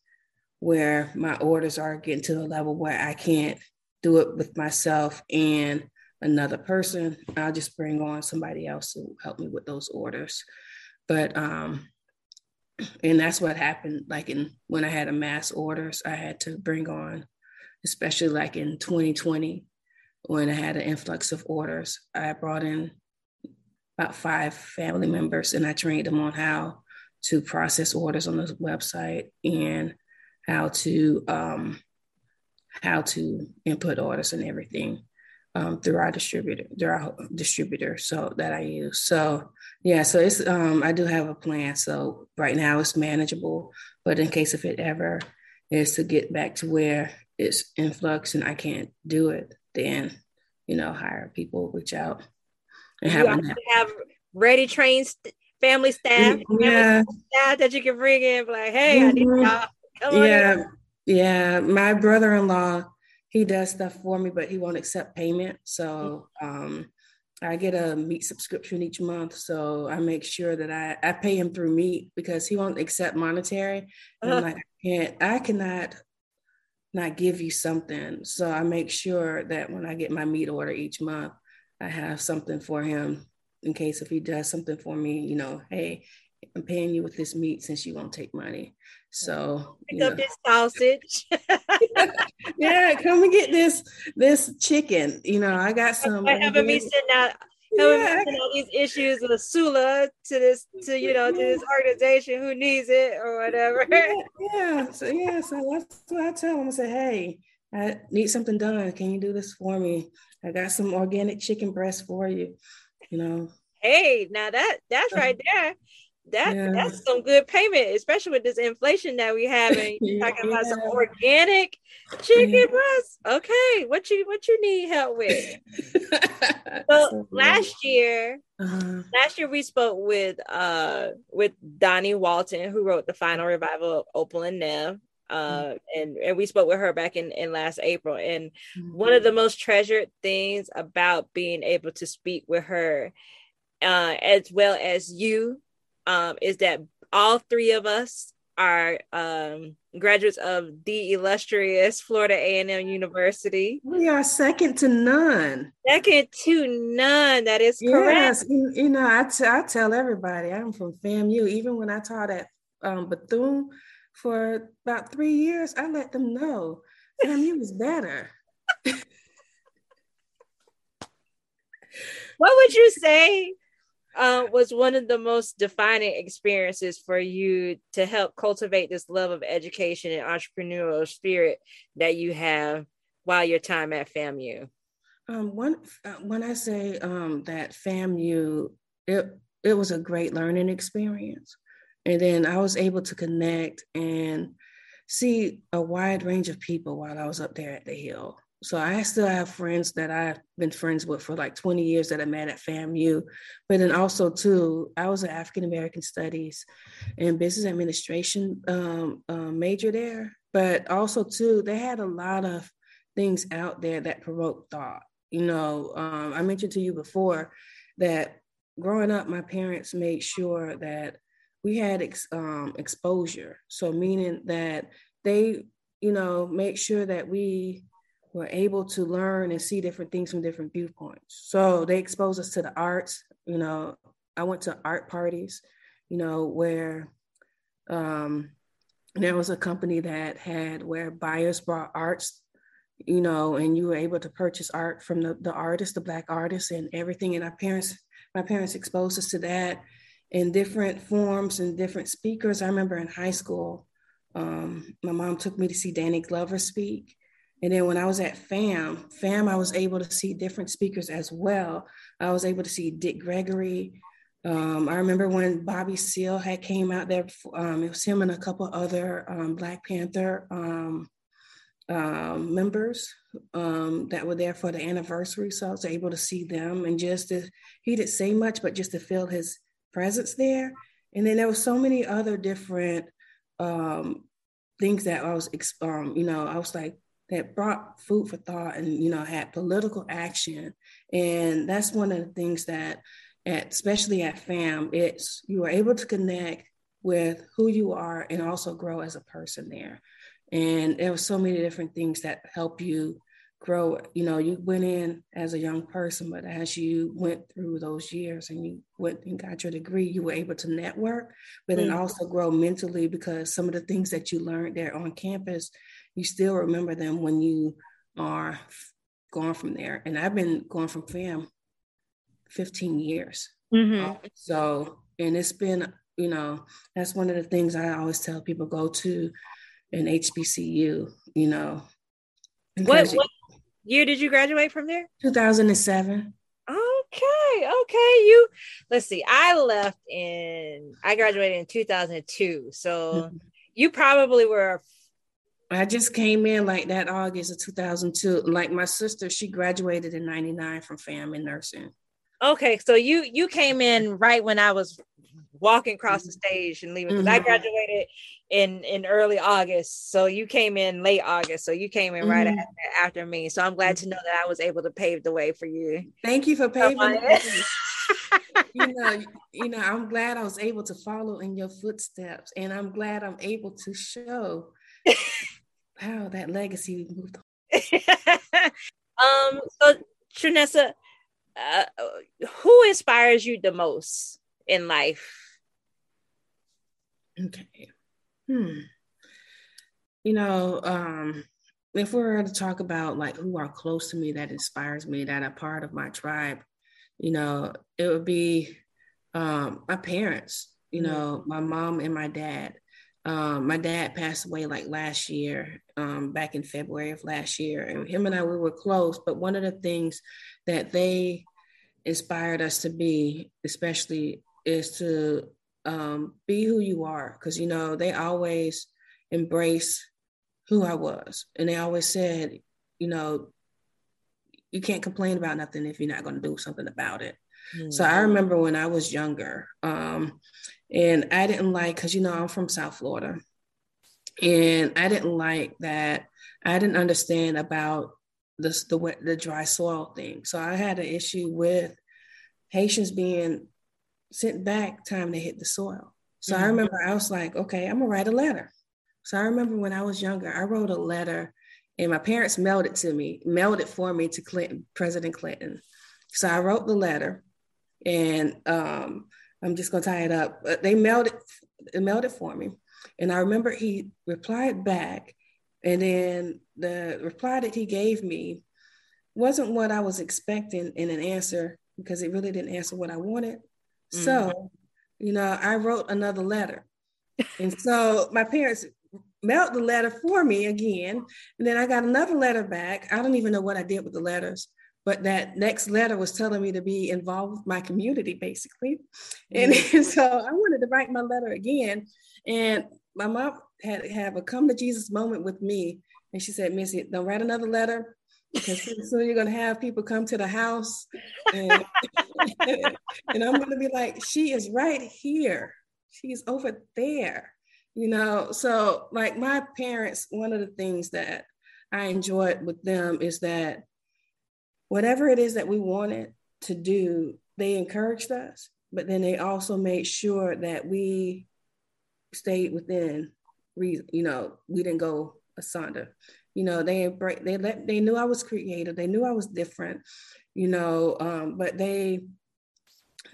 where my orders are getting to a level where I can't do it with myself and another person, I'll just bring on somebody else to help me with those orders. But um, and that's what happened like in when i had a mass orders i had to bring on especially like in 2020 when i had an influx of orders i brought in about five family members and i trained them on how to process orders on the website and how to um, how to input orders and everything um, through our distributor, through our distributor, so that I use. So yeah, so it's um, I do have a plan. So right now it's manageable, but in case if it ever is to get back to where it's influx and I can't do it, then you know hire people, reach out, and have, have ready trained st- family staff, yeah, staff that you can bring in, like hey, mm-hmm. I need mm-hmm. yeah, in. yeah. My brother-in-law, he does stuff for me, but he won't accept payment. So um, I get a meat subscription each month. So I make sure that I, I pay him through meat because he won't accept monetary. And uh-huh. I'm like, I can't, I cannot not give you something. So I make sure that when I get my meat order each month, I have something for him in case if he does something for me, you know, hey, I'm paying you with this meat since you won't take money. So pick up know. this sausage. yeah, come and get this this chicken. You know, I got some. I having me sitting out yeah. all these issues with Sula to this to you know to this organization who needs it or whatever. Yeah, yeah. So yeah, so that's what I tell them. I say, hey, I need something done. Can you do this for me? I got some organic chicken breast for you. You know. Hey, now that that's uh-huh. right there that yeah. that's some good payment, especially with this inflation that we have. And you're talking yeah. about some organic chicken yeah. breast. Okay, what you what you need help with? so, so last year, uh-huh. last year we spoke with uh with Dawnie Walton, who wrote the final revival of Opal and Nev. Uh, mm-hmm. and and we spoke with her back in in last April, and mm-hmm. one of the most treasured things about being able to speak with her, uh, as well as you um, is that all three of us are um, graduates of the illustrious Florida A&M University. We are second to none. Second to none. That is correct. Yes, you, you know, I, t- I tell everybody I'm from FAMU. Even when I taught at um, Bethune for about three years, I let them know FAMU was better. what would you say uh, was one of the most defining experiences for you to help cultivate this love of education and entrepreneurial spirit that you have while your time at FAMU? Um, one, uh, when I say um, that FAMU, it it was a great learning experience, and then I was able to connect and see a wide range of people while I was up there at the Hill. So I still have friends that I've been friends with for like 20 years that I met at FAMU. But then also too, I was an African American Studies and Business Administration um, um, major there. But also too, they had a lot of things out there that provoke thought. You know, um, I mentioned to you before that growing up, my parents made sure that we had ex, um, exposure. So meaning that they, you know, make sure that we we're able to learn and see different things from different viewpoints. So they expose us to the arts. You know, I went to art parties, you know, where um, there was a company that had where buyers brought arts, you know, and you were able to purchase art from the, the artist, the black artists and everything. And our parents, my parents exposed us to that in different forms and different speakers. I remember in high school, um, my mom took me to see Danny Glover speak. And then when I was at FAM, FAM, I was able to see different speakers as well. I was able to see Dick Gregory. Um, I remember when Bobby Seale had came out there. Um, it was him and a couple other um, Black Panther um, members um, that were there for the anniversary. So I was able to see them and just to, he didn't say much, but just to feel his presence there. And then there were so many other different things that I was, you know, I was like, that brought food for thought and you know had political action. And that's one of the things that at, especially at fam it's you were able to connect with who you are and also grow as a person there. And there were so many different things that help you grow. You know you went in as a young person but as you went through those years and you went and got your degree you were able to network but then mm-hmm. also grow mentally because some of the things that you learned there on campus you still remember them when you are gone from there. And I've been going from fam 15 years. Mm-hmm. so, and it's been, you know, that's one of the things I always tell people go to an HBCU, you know. What, what year did you graduate from there? 2007. Okay, okay. You let's see. I left in I graduated in 2002. So mm-hmm. you probably were I just came in like that August of 2002. Like my sister, she graduated in 99 from FAM in nursing. Okay, so you you came in right when I was walking across the stage and leaving because mm-hmm. I graduated in in early August. So you came in late August. So you came in mm-hmm. right after, after, me. So I'm glad to know that I was able to pave the way for you. Thank you for paving. you know, you know, I'm glad I was able to follow in your footsteps, and I'm glad I'm able to show how that legacy moved on. um, so Trinessa, uh, who inspires you the most in life? Okay. Hmm. You know, um, if we are to talk about like who are close to me that inspires me, that are part of my tribe, you know, it would be um, my parents, you mm-hmm. know, my mom and my dad. Um, my dad passed away like last year, um, back in February of last year. And him and I, we were close. But one of the things that they inspired us to be, especially, is to um, be who you are. Because, you know, they always embrace who I was. And they always said, you know, you can't complain about nothing if you're not going to do something about it. Mm-hmm. So I mm-hmm. remember when I was younger, um, and I didn't like because you know I'm from South Florida, and I didn't like that. I didn't understand about this the the dry soil thing. So I had an issue with Haitians being sent back time to hit the soil. So mm-hmm. I remember I was like, okay, I'm gonna write a letter. So I remember when I was younger, I wrote a letter and my parents mailed it to me, mailed it for me to Clinton, President Clinton. So I wrote the letter, and um, I'm just gonna tie it up. But they mailed it, they mailed it for me, and I remember he replied back, and then the reply that he gave me wasn't what I was expecting in an answer because it really didn't answer what I wanted. Mm-hmm. So, you know, I wrote another letter. and so my parents mailed the letter for me again. And then I got another letter back. I don't even know what I did with the letters, but that next letter was telling me to be involved with my community, basically. And mm-hmm. so I wanted to write my letter again. And my mom had to have a come to Jesus moment with me. And she said, Missy, don't write another letter because soon you're going to have people come to the house. And, and I'm going to be like, she is right here. She's over there you know so like my parents one of the things that i enjoyed with them is that whatever it is that we wanted to do they encouraged us but then they also made sure that we stayed within reason you know we didn't go asunder. You know they they let they knew i was creative. They knew i was different you know um, but they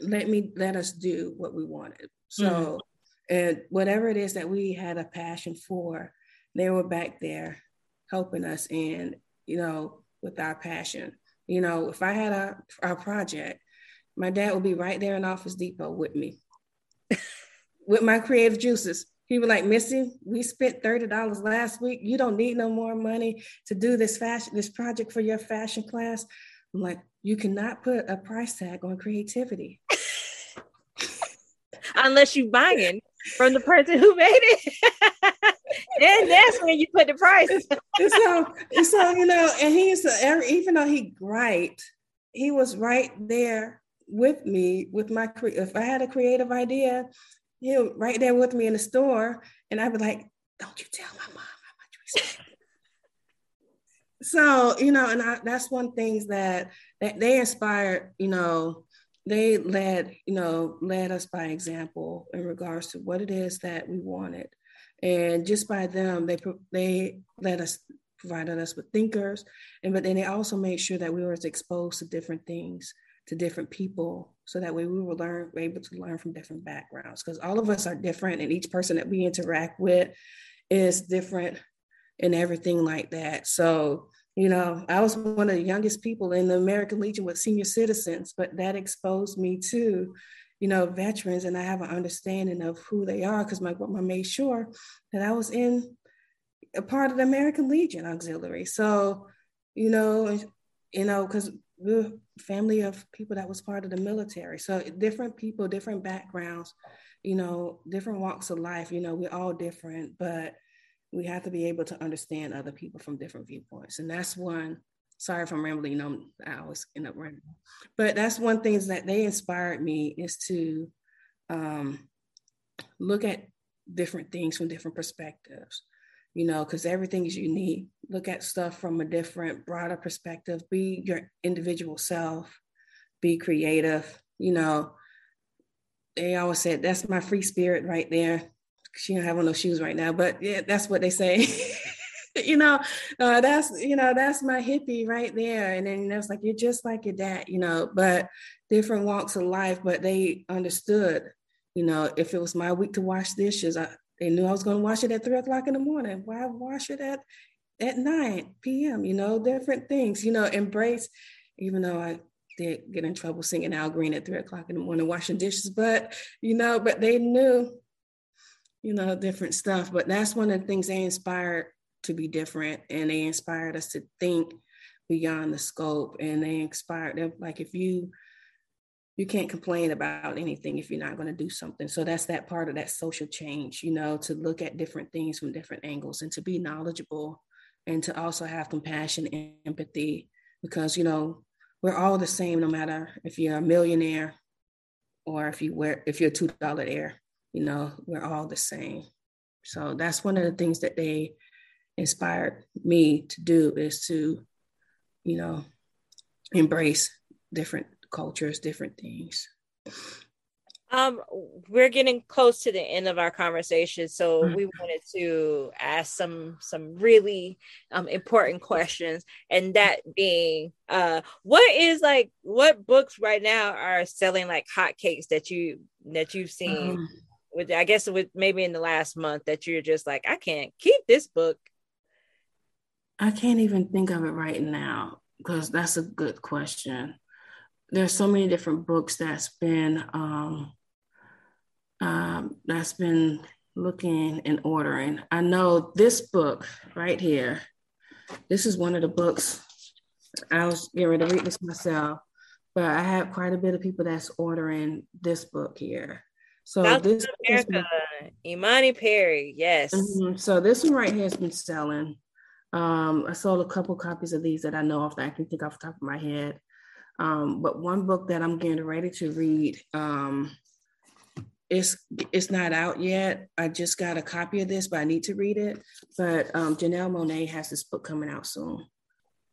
let me let us do what we wanted. So mm-hmm. and whatever it is that we had a passion for, they were back there helping us and, you know, with our passion. You know, if I had a, a project, my dad would be right there in Office Depot with me with my creative juices. He was like, Missy, we spent $30 last week. You don't need no more money to do this fashion, this project for your fashion class. I'm like, you cannot put a price tag on creativity. Unless you buying from the person who made it. then that's when you put the price. so, so you know, and he's er, even though he great, he was right there with me with my if I had a creative idea, he was right there with me in the store, and I'd be like, "Don't you tell my mom how much we spent." so you know, and I, that's one things that that they inspired, you know, they led, you know, led us by example in regards to what it is that we wanted. And just by them, they they let us provided us with thinkers, and but then they also made sure that we were exposed to different things, to different people, so that way we were learn were able to learn from different backgrounds. Because all of us are different, and each person that we interact with is different, and everything like that. So you know, I was one of the youngest people in the American Legion with senior citizens, but that exposed me to, you know, veterans, and I have an understanding of who they are because my grandma made sure that I was in a part of the American Legion Auxiliary. So, you know, you know, because we're family of people that was part of the military. So different people, different backgrounds, you know, different walks of life. You know, we're all different, but we have to be able to understand other people from different viewpoints. And that's one, sorry if I'm rambling, you know, I always end up rambling. But that's one thing is that they inspired me is to um, look at different things from different perspectives you know, because everything is unique. Look at stuff from a different, broader perspective. Be your individual self. Be creative. You know, they always said that's my free spirit right there. She don't have on no shoes right now, but yeah, that's what they say. you know, uh, that's you know that's my hippie right there. And then it's like you're just like your dad, you know, but different walks of life. But they understood, you know, if it was my week to wash dishes, I, they knew I was going to wash it at three o'clock in the morning. Why wash it at at 9 p.m., you know, different things, you know, embrace, even though I did get in trouble singing Al Green at three o'clock in the morning, washing dishes, but, you know, but they knew, you know, different stuff. But that's one of the things they inspired to be different and they inspired us to think beyond the scope and they inspired them. Like if you you can't complain about anything if you're not going to do something. So that's that part of that social change, you know, to look at different things from different angles and to be knowledgeable and to also have compassion and empathy because, you know, we're all the same no matter if you're a millionaire or if you wear if you're a two dollar heir, you know, we're all the same. So that's one of the things that they inspired me to do is to, you know, embrace different cultures, different things. Um, we're getting close to the end of our conversation, so mm-hmm. we wanted to ask some some really um, important questions, and that being, uh, what is like what books right now are selling like hotcakes that you that you've seen? Um, with I guess with maybe in the last month that you're just like I can't keep this book. I can't even think of it right now because that's a good question there's so many different books that's been um, um, that's been looking and ordering. I know this book right here. This is one of the books. I was getting ready to read this myself, but I have quite a bit of people that's ordering this book here. So South this America, Imani Perry, yes. Mm-hmm. So this one right here has been selling. Um, I sold a couple copies of these that I know of that I can think off the top of my head. Um, but one book that I'm getting ready to read, um, it's it's not out yet. I just got a copy of this, but I need to read it. But um, Janelle Monáe has this book coming out soon.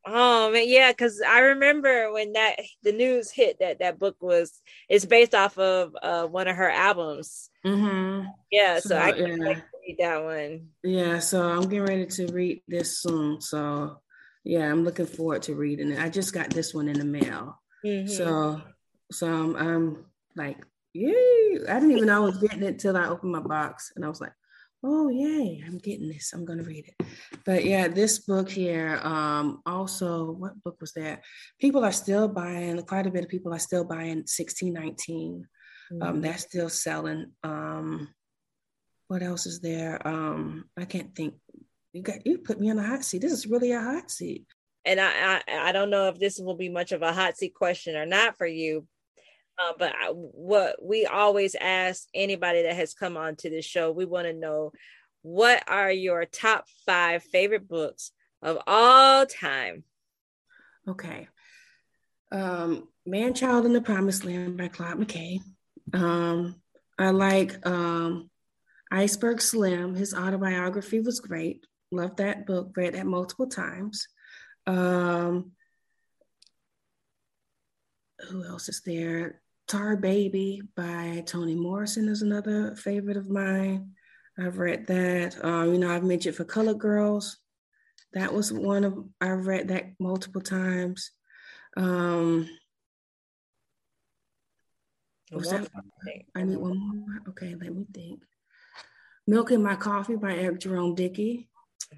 Oh man, yeah, because I remember when that the news hit that that book was it's based off of uh, one of her albums. Mm-hmm. Yeah, so, so I yeah. Read that one. Yeah, so I'm getting ready to read this soon. So yeah, I'm looking forward to reading it. I just got this one in the mail. Mm-hmm. So so I'm, I'm like, yay. I didn't even know I was getting it till I opened my box and I was like, oh yay, I'm getting this. I'm gonna read it. But yeah, this book here, um, also what book was that? People are still buying, quite a bit of people are still buying 1619. Um, mm-hmm. Um, that's still selling. Um, what else is there? Um, I can't think you got you put me on a hot seat. This is really a hot seat. And I I, I don't know if this will be much of a hot seat question or not for you, uh, but I, what we always ask anybody that has come on to the show, we want to know what are your top five favorite books of all time. Okay. Um, Man Child in the Promised Land by Claude McKay. Um, I like um, Iceberg Slim. His autobiography was great. Loved that book, read that multiple times. Um, who else is there? Tar Baby by Toni Morrison is another favorite of mine. I've read that. Um, you know, I've mentioned for Colored Girls. That was one of I've read that multiple times. Um, was that? I need one more. Okay, let me think. Milk in My Coffee by Eric Jerome Dickey.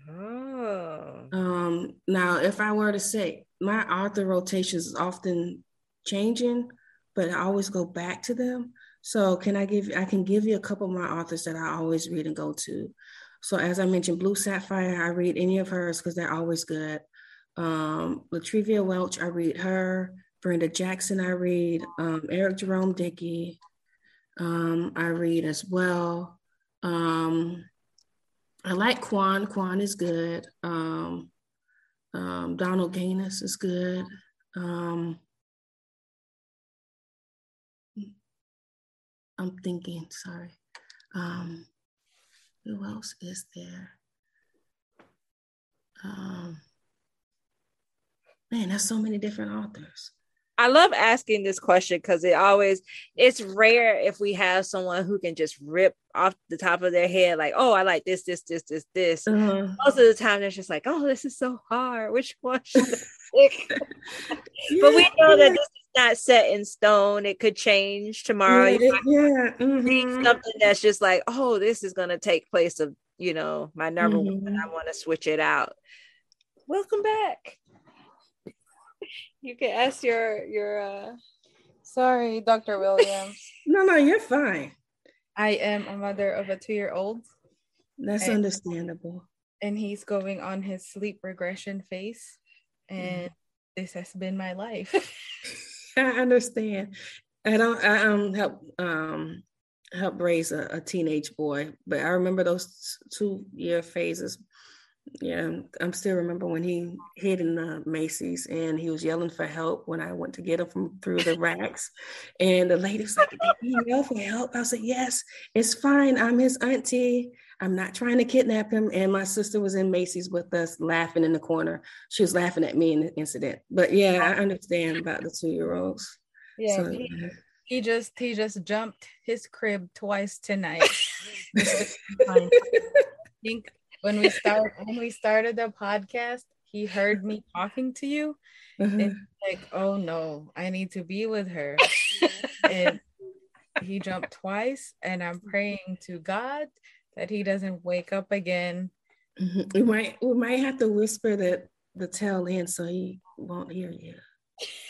Oh. Um, now, if I were to say my author rotations is often changing, but I always go back to them. So can I give I can give you a couple of my authors that I always read and go to. So as I mentioned, Blue Sapphire, I read any of hers because they're always good. Um, Latrivia Welch, I read her. Brenda Jackson, I read. Um, Eric Jerome Dickey, um, I read as well. Um, I like Quan. Quan is good. Um, um, Donald Goines is good. Um, I'm thinking, sorry. Um, who else is there? Um, man, there's so many different authors. I love asking this question because it always it's rare if we have someone who can just rip off the top of their head like, oh, I like this, this, this, this, this. Uh-huh. Most of the time, it's just like, oh, this is so hard. Which one should I pick? but we know that this is not set in stone. It could change tomorrow. Yeah, yeah. Mm-hmm. something that's just like, oh, this is gonna take place of you know my number mm-hmm. one. I want to switch it out. Welcome back you can ask your your uh sorry dr williams no no you're fine. I am a mother of a two-year-old. That's and, understandable. and he's going on his sleep regression phase and mm. this has been my life. I understand. I don't i um help um help raise a, a teenage boy but i remember those two year phases yeah, I'm still remember when he hid in the Macy's and he was yelling for help when I went to get him from through the racks. And the lady was like, Did you yell for help? I said, Yes, it's fine. I'm his auntie. I'm not trying to kidnap him. And my sister was in Macy's with us laughing in the corner. She was laughing at me in the incident. But yeah, I understand about the two year olds. Yeah. So, he, he just he just jumped his crib twice tonight. I think when we start when we started the podcast, he heard me talking to you. And like, oh no, I need to be with her. and he jumped twice, and I'm praying to God that he doesn't wake up again. Mm-hmm. We might we might have to whisper that the tail end so he won't hear you.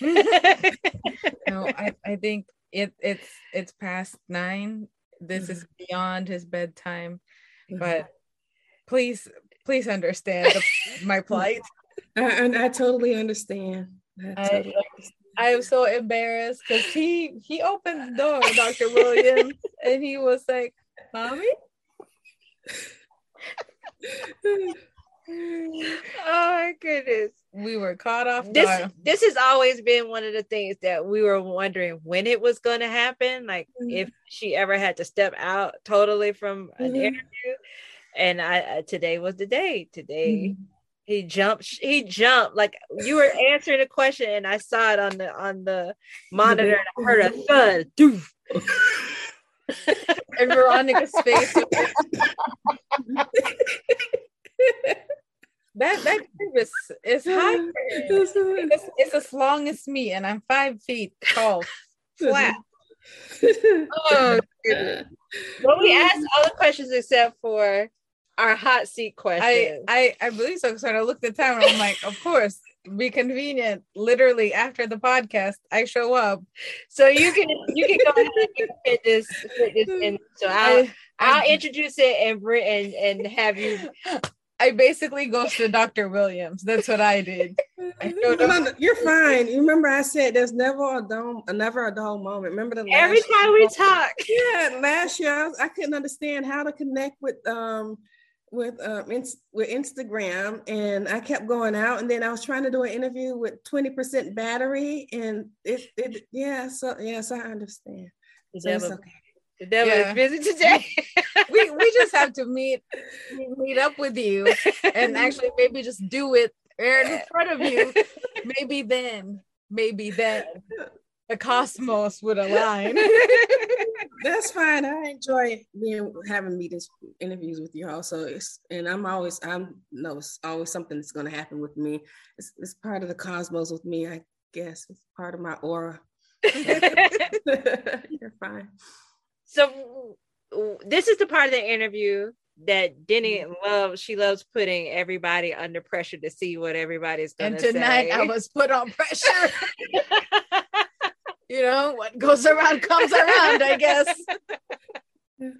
no, I, I think it it's it's past nine. This mm-hmm. is beyond his bedtime. Mm-hmm. But please please understand the, my plight and I, I, totally understand I, totally I, am so embarrassed because he he opened the door dr williams and he was like mommy oh my goodness we were caught off this guard. this has always been one of the things that we were wondering when it was going to happen like mm-hmm. if she ever had to step out totally from an mm-hmm. interview and I, I today was the day. Today mm-hmm. he jumped. He jumped like you were answering a question, and I saw it on the on the monitor, and I heard a thud. Doof. and Veronica's face. that that is is high. It's, it's as long as me, and I'm five feet tall, flat. oh, well, we asked all the questions except for our hot seat question. I, I, I believe so. So I looked at the time and I'm like, of course, be convenient. Literally after the podcast, I show up. So you can you can go ahead and fit this fit this in. So I'll I, will introduce it and and and have you. I basically goes to Dr. Williams. That's what I did. I you're fine. You remember I said there's never a dull, never a dull moment. Remember the every time we talk. Yeah, last year I, was, I couldn't understand how to connect with um with um with Instagram and I kept going out and then I was trying to do an interview with 20% battery and it it yeah so yes I understand. So devil, okay. The devil yeah. is busy today. we we just have to meet meet up with you and actually maybe just do it right in front of you. Maybe then, maybe then the cosmos would align. That's fine. I enjoy being having meetings, interviews with you also. It's, and I'm always I'm no, it's always something that's going to happen with me. It's, it's part of the cosmos with me. I guess it's part of my aura. You're fine. So this is the part of the interview that Denny mm-hmm. loves. She loves putting everybody under pressure to see what everybody's going to say. And tonight I was put on pressure you know what goes around comes around i guess.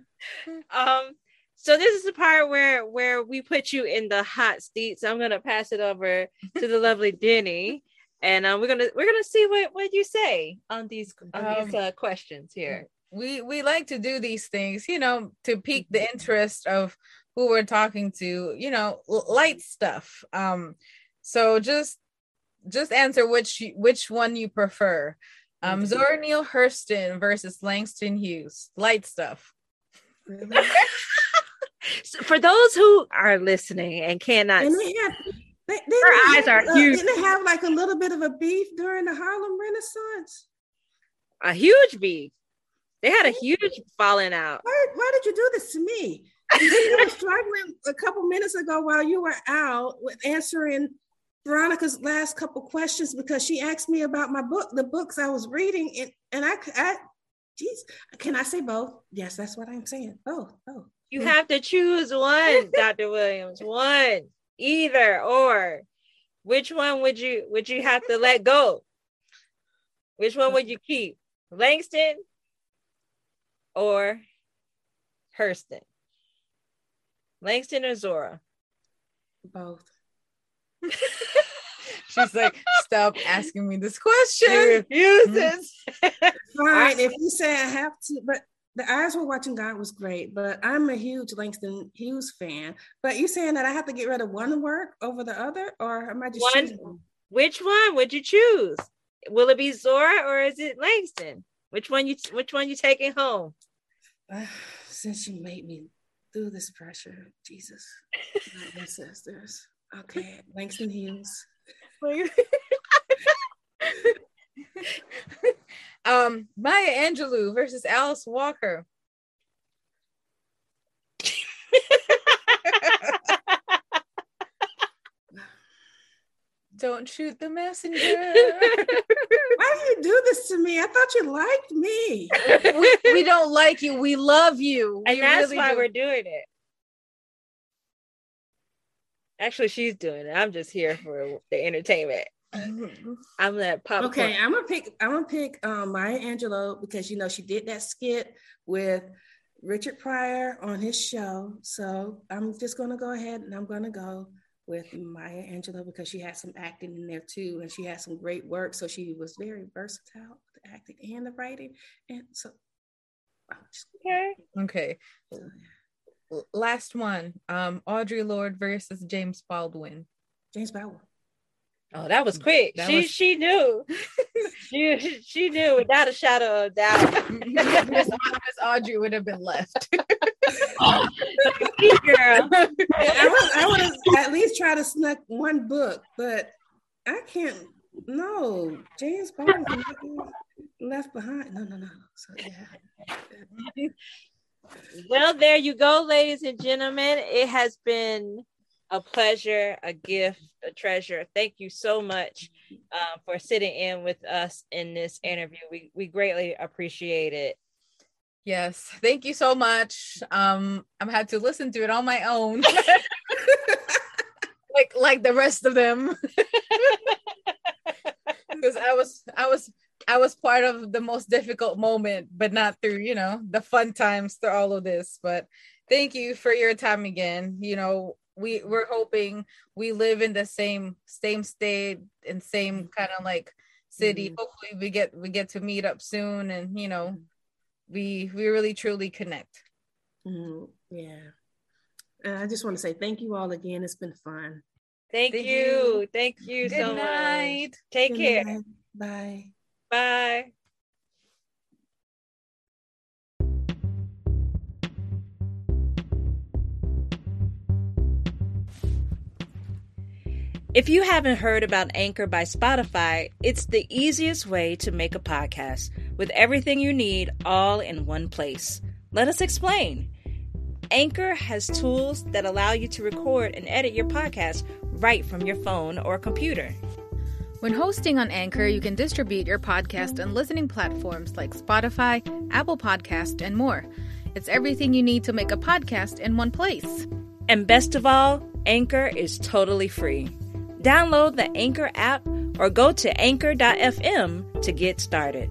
Um so this is the part where where we put you in the hot seat. So i'm gonna pass it over to the lovely denny. And um, we're gonna we're gonna see what what you say on these on um, these uh, questions here. we we like to do these things you know to pique the interest of who we're talking to you know light stuff. Um so just just answer which which one you prefer um, Zora Neale Hurston versus Langston Hughes. Light stuff. Really? For those who are listening and cannot, and they had, they, they her eyes have, are uh, huge. Didn't have like a little bit of a beef during the Harlem Renaissance? A huge beef. They had a huge falling out. Why, why did you do this to me? you were struggling a couple minutes ago while you were out with answering Veronica's last couple questions because she asked me about my book, the books I was reading, and, and I, I, geez, can I say both? Yes, that's what I'm saying. Both, both. You have to choose one, Dr. Williams. One, either or. Which one would you would you have to let go? Which one would you keep? Langston or Hurston? Langston or Zora? Both. She's like, stop asking me this question. She refuses. Fine, if you say I have to, but the eyes were watching God was great, but I'm a huge Langston Hughes fan. But you saying that I have to get rid of one work over the other, or am I just one? Choosing? Which one would you choose? Will it be Zora or is it Langston? Which one you which one you taking home? Uh, since you made me do this pressure, Jesus, my ancestors. Okay, Langston Hughes. um, Maya Angelou versus Alice Walker. Don't shoot the messenger. Why do you do this to me? I thought you liked me. we, we don't like you. We love you. And we that's really why do. we're doing it. Actually, she's doing it. I'm just here for the entertainment. I'm that pop. Okay, I'm gonna pick. I'm gonna pick um, Maya Angelou because you know she did that skit with Richard Pryor on his show. So I'm just gonna go ahead and I'm gonna go with Maya Angelou because she had some acting in there too, and she had some great work. So she was very versatile with the acting and the writing. And so, okay, okay. Last one, um, Audre Lorde versus James Baldwin. James Baldwin. Oh, that was quick. That she was... she knew. she she knew without a shadow of doubt. Miss Audrey would have been left. girl. I would I have at least tried to snuck one book, but I can't. No, James baldwin left behind. No, no, no. So yeah. Well, there you go, ladies and gentlemen. It has been a pleasure, a gift, a treasure. Thank you so much uh, for sitting in with us in this interview. We we greatly appreciate it. Yes, thank you so much. Um, I'm had to listen to it on my own, like like the rest of them, because I was I was I was part of the most difficult moment, but not through you know the fun times through all of this. But thank you for your time again. You know, we we're hoping we live in the same same state and same kind of like city mm-hmm. hopefully we get we get to meet up soon and you know we we really truly connect mm-hmm. yeah and i just want to say thank you all again it's been fun thank, thank you. you. thank you Good so night. much take Good care night. bye bye If you haven't heard about Anchor by Spotify, it's the easiest way to make a podcast with everything you need all in one place. Let us explain. Anchor has tools that allow you to record and edit your podcast right from your phone or computer. When hosting on Anchor, you can distribute your podcast on listening platforms like Spotify, Apple Podcast, and more. It's everything you need to make a podcast in one place. And best of all, Anchor is totally free. Download the Anchor app or go to anchor.fm to get started.